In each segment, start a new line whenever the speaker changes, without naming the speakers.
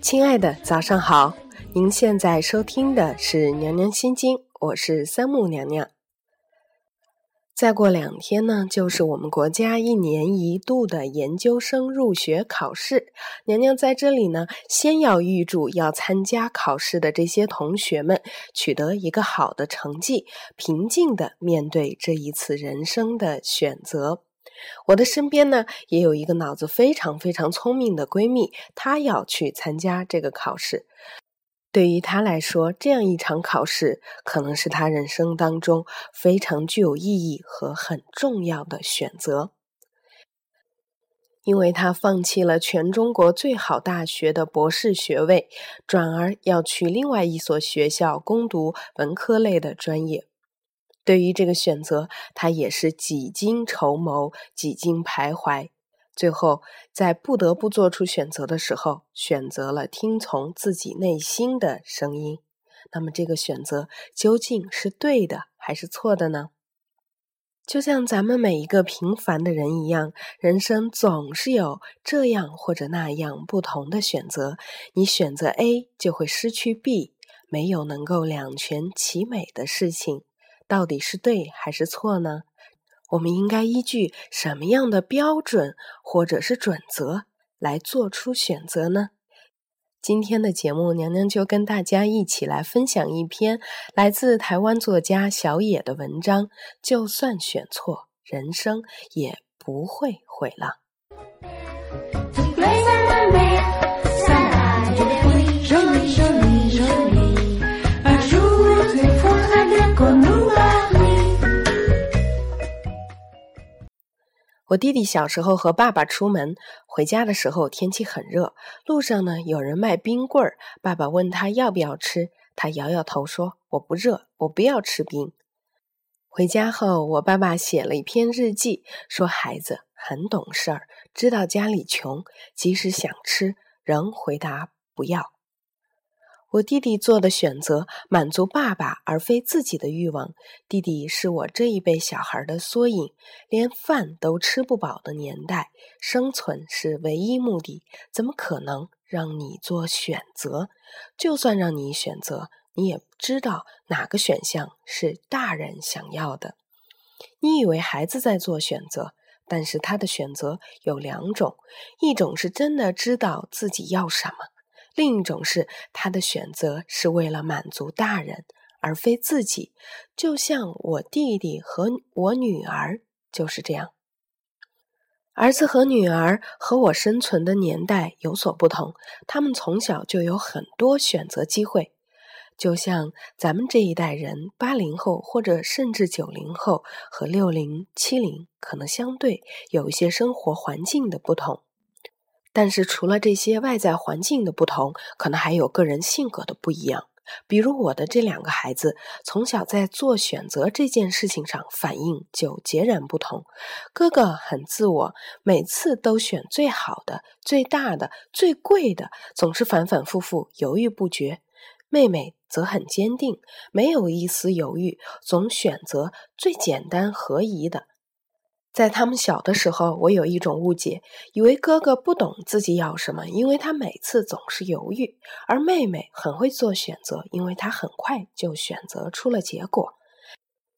亲爱的，早上好！您现在收听的是《娘娘心经》，我是三木娘娘。再过两天呢，就是我们国家一年一度的研究生入学考试。娘娘在这里呢，先要预祝要参加考试的这些同学们取得一个好的成绩，平静的面对这一次人生的选择。我的身边呢，也有一个脑子非常非常聪明的闺蜜，她要去参加这个考试。对于他来说，这样一场考试可能是他人生当中非常具有意义和很重要的选择，因为他放弃了全中国最好大学的博士学位，转而要去另外一所学校攻读文科类的专业。对于这个选择，他也是几经筹谋、几经徘徊，最后在不得不做出选择的时候，选择了听从自己内心的声音。那么，这个选择究竟是对的还是错的呢？就像咱们每一个平凡的人一样，人生总是有这样或者那样不同的选择。你选择 A，就会失去 B，没有能够两全其美的事情。到底是对还是错呢？我们应该依据什么样的标准或者是准则来做出选择呢？今天的节目，娘娘就跟大家一起来分享一篇来自台湾作家小野的文章：就算选错，人生也不会毁了。我弟弟小时候和爸爸出门回家的时候，天气很热，路上呢有人卖冰棍儿。爸爸问他要不要吃，他摇摇头说：“我不热，我不要吃冰。”回家后，我爸爸写了一篇日记，说孩子很懂事儿，知道家里穷，即使想吃，仍回答不要。我弟弟做的选择满足爸爸而非自己的欲望。弟弟是我这一辈小孩的缩影。连饭都吃不饱的年代，生存是唯一目的，怎么可能让你做选择？就算让你选择，你也不知道哪个选项是大人想要的。你以为孩子在做选择，但是他的选择有两种：一种是真的知道自己要什么。另一种是他的选择是为了满足大人，而非自己。就像我弟弟和我女儿就是这样。儿子和女儿和我生存的年代有所不同，他们从小就有很多选择机会。就像咱们这一代人，八零后或者甚至九零后和六零、七零，可能相对有一些生活环境的不同。但是除了这些外在环境的不同，可能还有个人性格的不一样。比如我的这两个孩子，从小在做选择这件事情上反应就截然不同。哥哥很自我，每次都选最好的、最大的、最贵的，总是反反复复，犹豫不决。妹妹则很坚定，没有一丝犹豫，总选择最简单合宜的。在他们小的时候，我有一种误解，以为哥哥不懂自己要什么，因为他每次总是犹豫；而妹妹很会做选择，因为她很快就选择出了结果。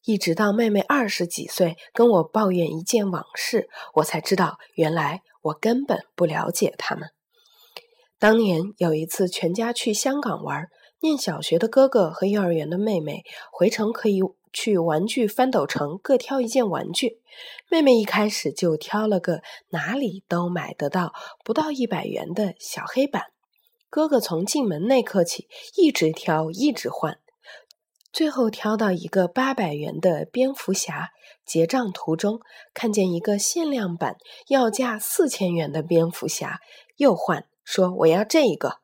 一直到妹妹二十几岁跟我抱怨一件往事，我才知道，原来我根本不了解他们。当年有一次全家去香港玩，念小学的哥哥和幼儿园的妹妹回程可以。去玩具翻斗城各挑一件玩具，妹妹一开始就挑了个哪里都买得到、不到一百元的小黑板。哥哥从进门那刻起一直挑，一直换，最后挑到一个八百元的蝙蝠侠。结账途中看见一个限量版要价四千元的蝙蝠侠，又换说我要这一个。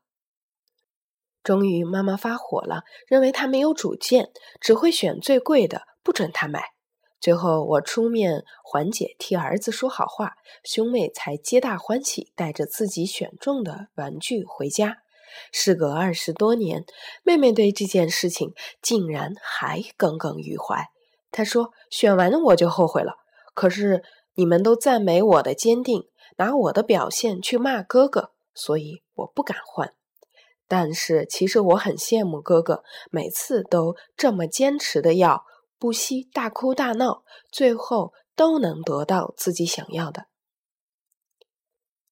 终于，妈妈发火了，认为他没有主见，只会选最贵的，不准他买。最后我出面缓解，替儿子说好话，兄妹才皆大欢喜，带着自己选中的玩具回家。事隔二十多年，妹妹对这件事情竟然还耿耿于怀。她说：“选完我就后悔了，可是你们都赞美我的坚定，拿我的表现去骂哥哥，所以我不敢换。但是其实我很羡慕哥哥，每次都这么坚持的要，不惜大哭大闹，最后都能得到自己想要的。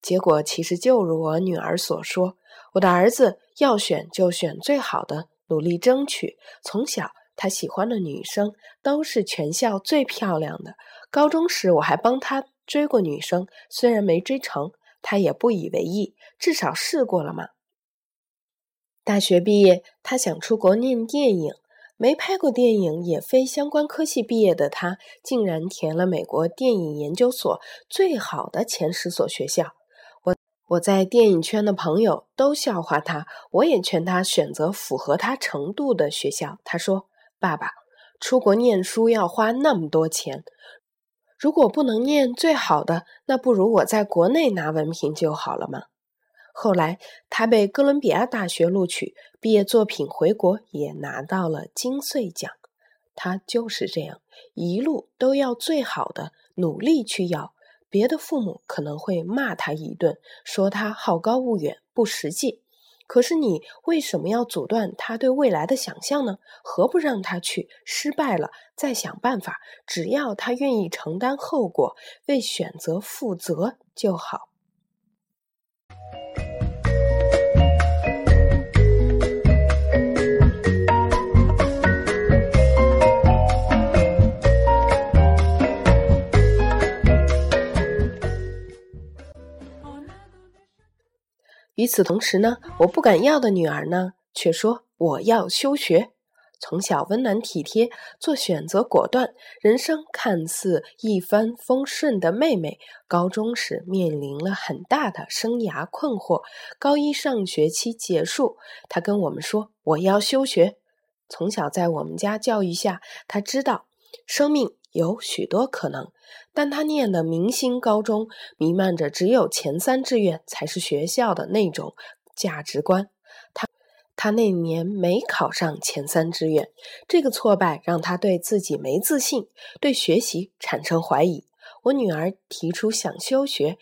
结果其实就如我女儿所说。”我的儿子要选就选最好的，努力争取。从小他喜欢的女生都是全校最漂亮的。高中时我还帮他追过女生，虽然没追成，他也不以为意，至少试过了嘛。大学毕业，他想出国念电影，没拍过电影，也非相关科系毕业的他，竟然填了美国电影研究所最好的前十所学校。我我在电影圈的朋友都笑话他，我也劝他选择符合他程度的学校。他说：“爸爸，出国念书要花那么多钱，如果不能念最好的，那不如我在国内拿文凭就好了嘛。”后来他被哥伦比亚大学录取，毕业作品回国也拿到了金穗奖。他就是这样，一路都要最好的，努力去要。别的父母可能会骂他一顿，说他好高骛远、不实际。可是你为什么要阻断他对未来的想象呢？何不让他去？失败了再想办法，只要他愿意承担后果，为选择负责就好。与此同时呢，我不敢要的女儿呢，却说我要休学。从小温暖体贴，做选择果断，人生看似一帆风顺的妹妹，高中时面临了很大的生涯困惑。高一上学期结束，她跟我们说我要休学。从小在我们家教育下，她知道生命。有许多可能，但他念的明星高中弥漫着只有前三志愿才是学校的那种价值观。他他那年没考上前三志愿，这个挫败让他对自己没自信，对学习产生怀疑。我女儿提出想休学，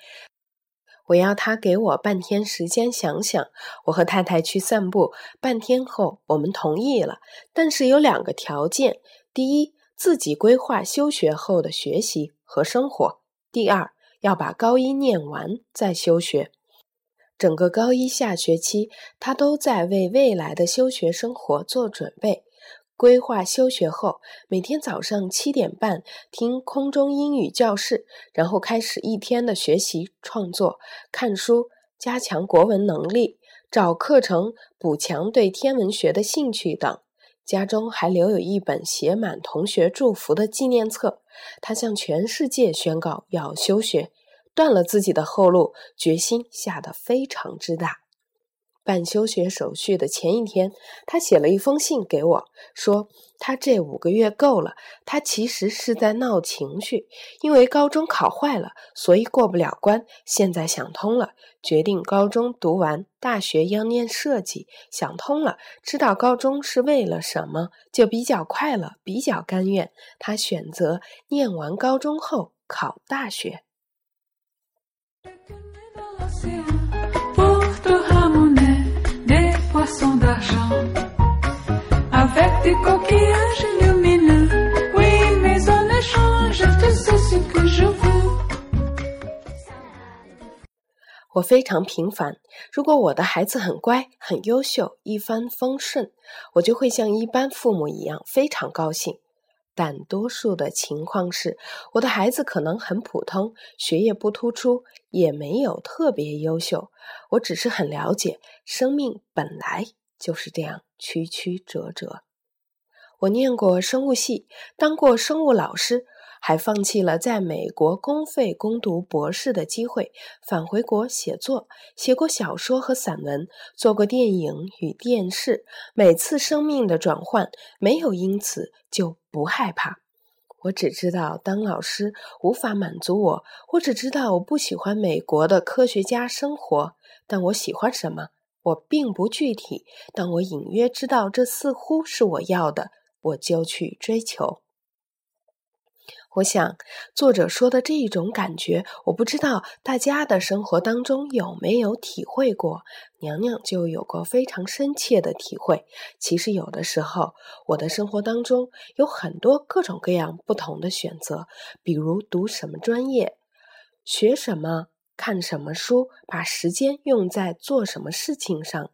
我要他给我半天时间想想。我和太太去散步，半天后我们同意了，但是有两个条件：第一。自己规划休学后的学习和生活。第二，要把高一念完再休学。整个高一下学期，他都在为未来的休学生活做准备。规划休学后，每天早上七点半听空中英语教室，然后开始一天的学习、创作、看书，加强国文能力，找课程补强对天文学的兴趣等。家中还留有一本写满同学祝福的纪念册。他向全世界宣告要休学，断了自己的后路，决心下得非常之大。办休学手续的前一天，他写了一封信给我，说他这五个月够了。他其实是在闹情绪，因为高中考坏了，所以过不了关。现在想通了，决定高中读完，大学要念设计。想通了，知道高中是为了什么，就比较快乐，比较甘愿。他选择念完高中后考大学。我非常平凡。如果我的孩子很乖、很优秀、一帆风顺，我就会像一般父母一样非常高兴。但多数的情况是，我的孩子可能很普通，学业不突出，也没有特别优秀。我只是很了解，生命本来就是这样曲曲折折。我念过生物系，当过生物老师。还放弃了在美国公费攻读博士的机会，返回国写作，写过小说和散文，做过电影与电视。每次生命的转换，没有因此就不害怕。我只知道当老师无法满足我，我只知道我不喜欢美国的科学家生活，但我喜欢什么，我并不具体。但我隐约知道这似乎是我要的，我就去追求。我想，作者说的这一种感觉，我不知道大家的生活当中有没有体会过。娘娘就有过非常深切的体会。其实，有的时候，我的生活当中有很多各种各样不同的选择，比如读什么专业、学什么、看什么书、把时间用在做什么事情上。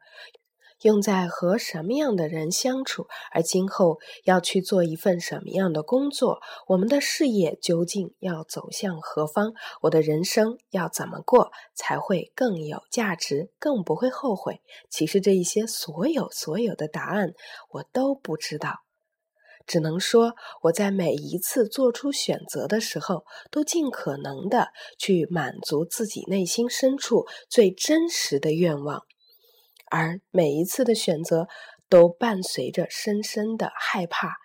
用在和什么样的人相处，而今后要去做一份什么样的工作，我们的事业究竟要走向何方？我的人生要怎么过才会更有价值，更不会后悔？其实这一些所有所有的答案我都不知道，只能说我在每一次做出选择的时候，都尽可能的去满足自己内心深处最真实的愿望。而每一次的选择都伴随着深深的害怕，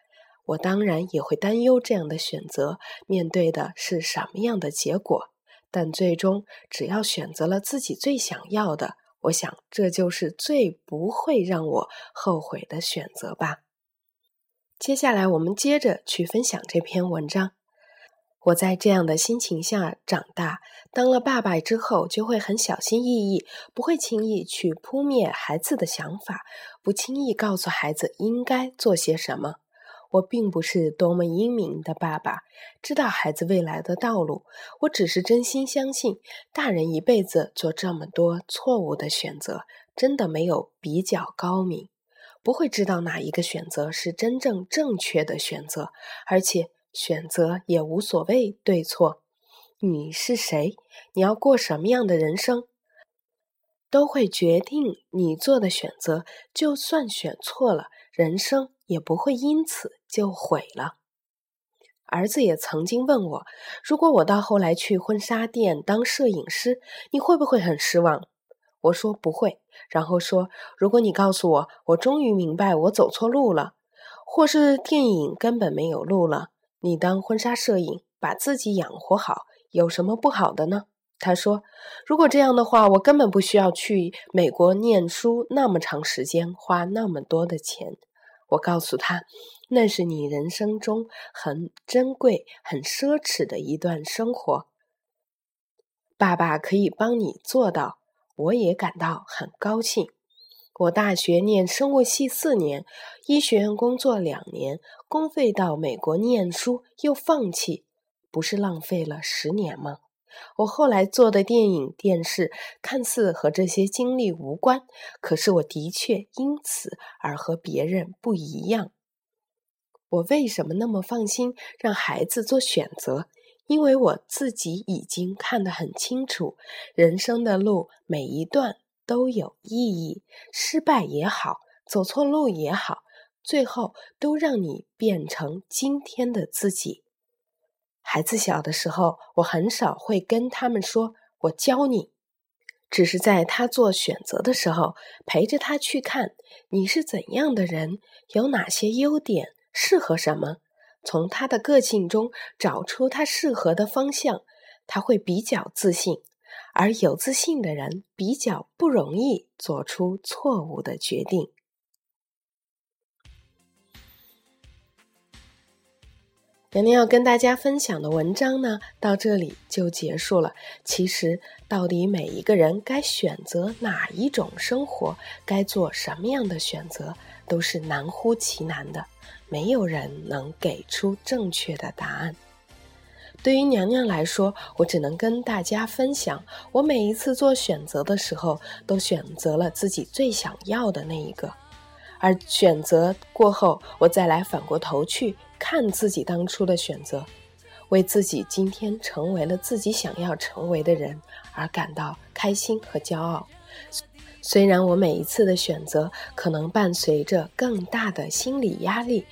我当然也会担忧这样的选择面对的是什么样的结果。但最终，只要选择了自己最想要的，我想这就是最不会让我后悔的选择吧。接下来，我们接着去分享这篇文章。我在这样的心情下长大，当了爸爸之后，就会很小心翼翼，不会轻易去扑灭孩子的想法，不轻易告诉孩子应该做些什么。我并不是多么英明的爸爸，知道孩子未来的道路。我只是真心相信，大人一辈子做这么多错误的选择，真的没有比较高明，不会知道哪一个选择是真正正确的选择，而且。选择也无所谓对错，你是谁，你要过什么样的人生，都会决定你做的选择。就算选错了，人生也不会因此就毁了。儿子也曾经问我，如果我到后来去婚纱店当摄影师，你会不会很失望？我说不会。然后说，如果你告诉我，我终于明白我走错路了，或是电影根本没有路了。你当婚纱摄影，把自己养活好，有什么不好的呢？他说：“如果这样的话，我根本不需要去美国念书那么长时间，花那么多的钱。”我告诉他：“那是你人生中很珍贵、很奢侈的一段生活。爸爸可以帮你做到，我也感到很高兴。”我大学念生物系四年，医学院工作两年，公费到美国念书又放弃，不是浪费了十年吗？我后来做的电影、电视看似和这些经历无关，可是我的确因此而和别人不一样。我为什么那么放心让孩子做选择？因为我自己已经看得很清楚，人生的路每一段。都有意义，失败也好，走错路也好，最后都让你变成今天的自己。孩子小的时候，我很少会跟他们说“我教你”，只是在他做选择的时候，陪着他去看你是怎样的人，有哪些优点，适合什么，从他的个性中找出他适合的方向，他会比较自信。而有自信的人比较不容易做出错误的决定。娘娘要跟大家分享的文章呢，到这里就结束了。其实，到底每一个人该选择哪一种生活，该做什么样的选择，都是难乎其难的，没有人能给出正确的答案。对于娘娘来说，我只能跟大家分享，我每一次做选择的时候，都选择了自己最想要的那一个。而选择过后，我再来反过头去看自己当初的选择，为自己今天成为了自己想要成为的人而感到开心和骄傲。虽然我每一次的选择可能伴随着更大的心理压力。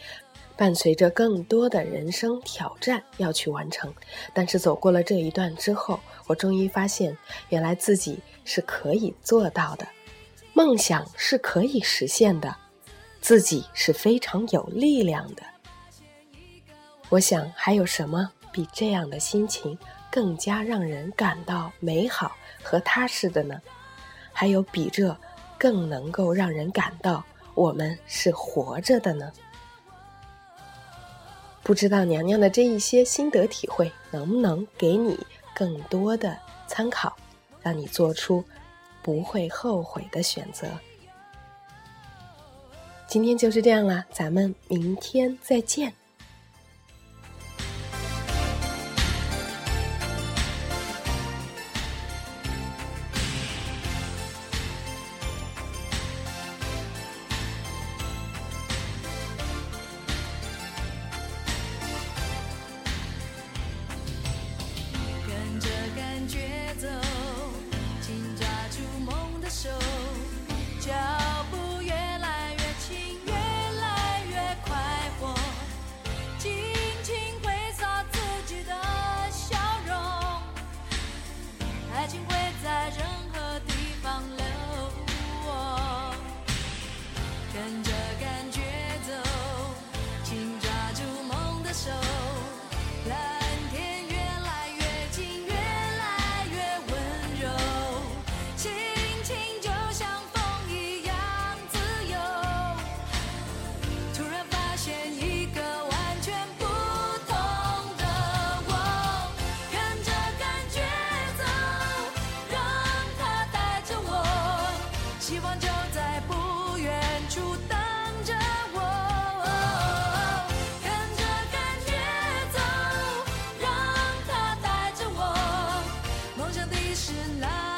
伴随着更多的人生挑战要去完成，但是走过了这一段之后，我终于发现，原来自己是可以做到的，梦想是可以实现的，自己是非常有力量的。
我想，还有什么比这样的心情更加让人感到美好和踏实的呢？还有比这更能够让人感到我们是活着的呢？不知道娘娘的这一些心得体会，能不能给你更多的参考，让你做出不会后悔的选择？今天就是这样啦，咱们明天再见。
越来。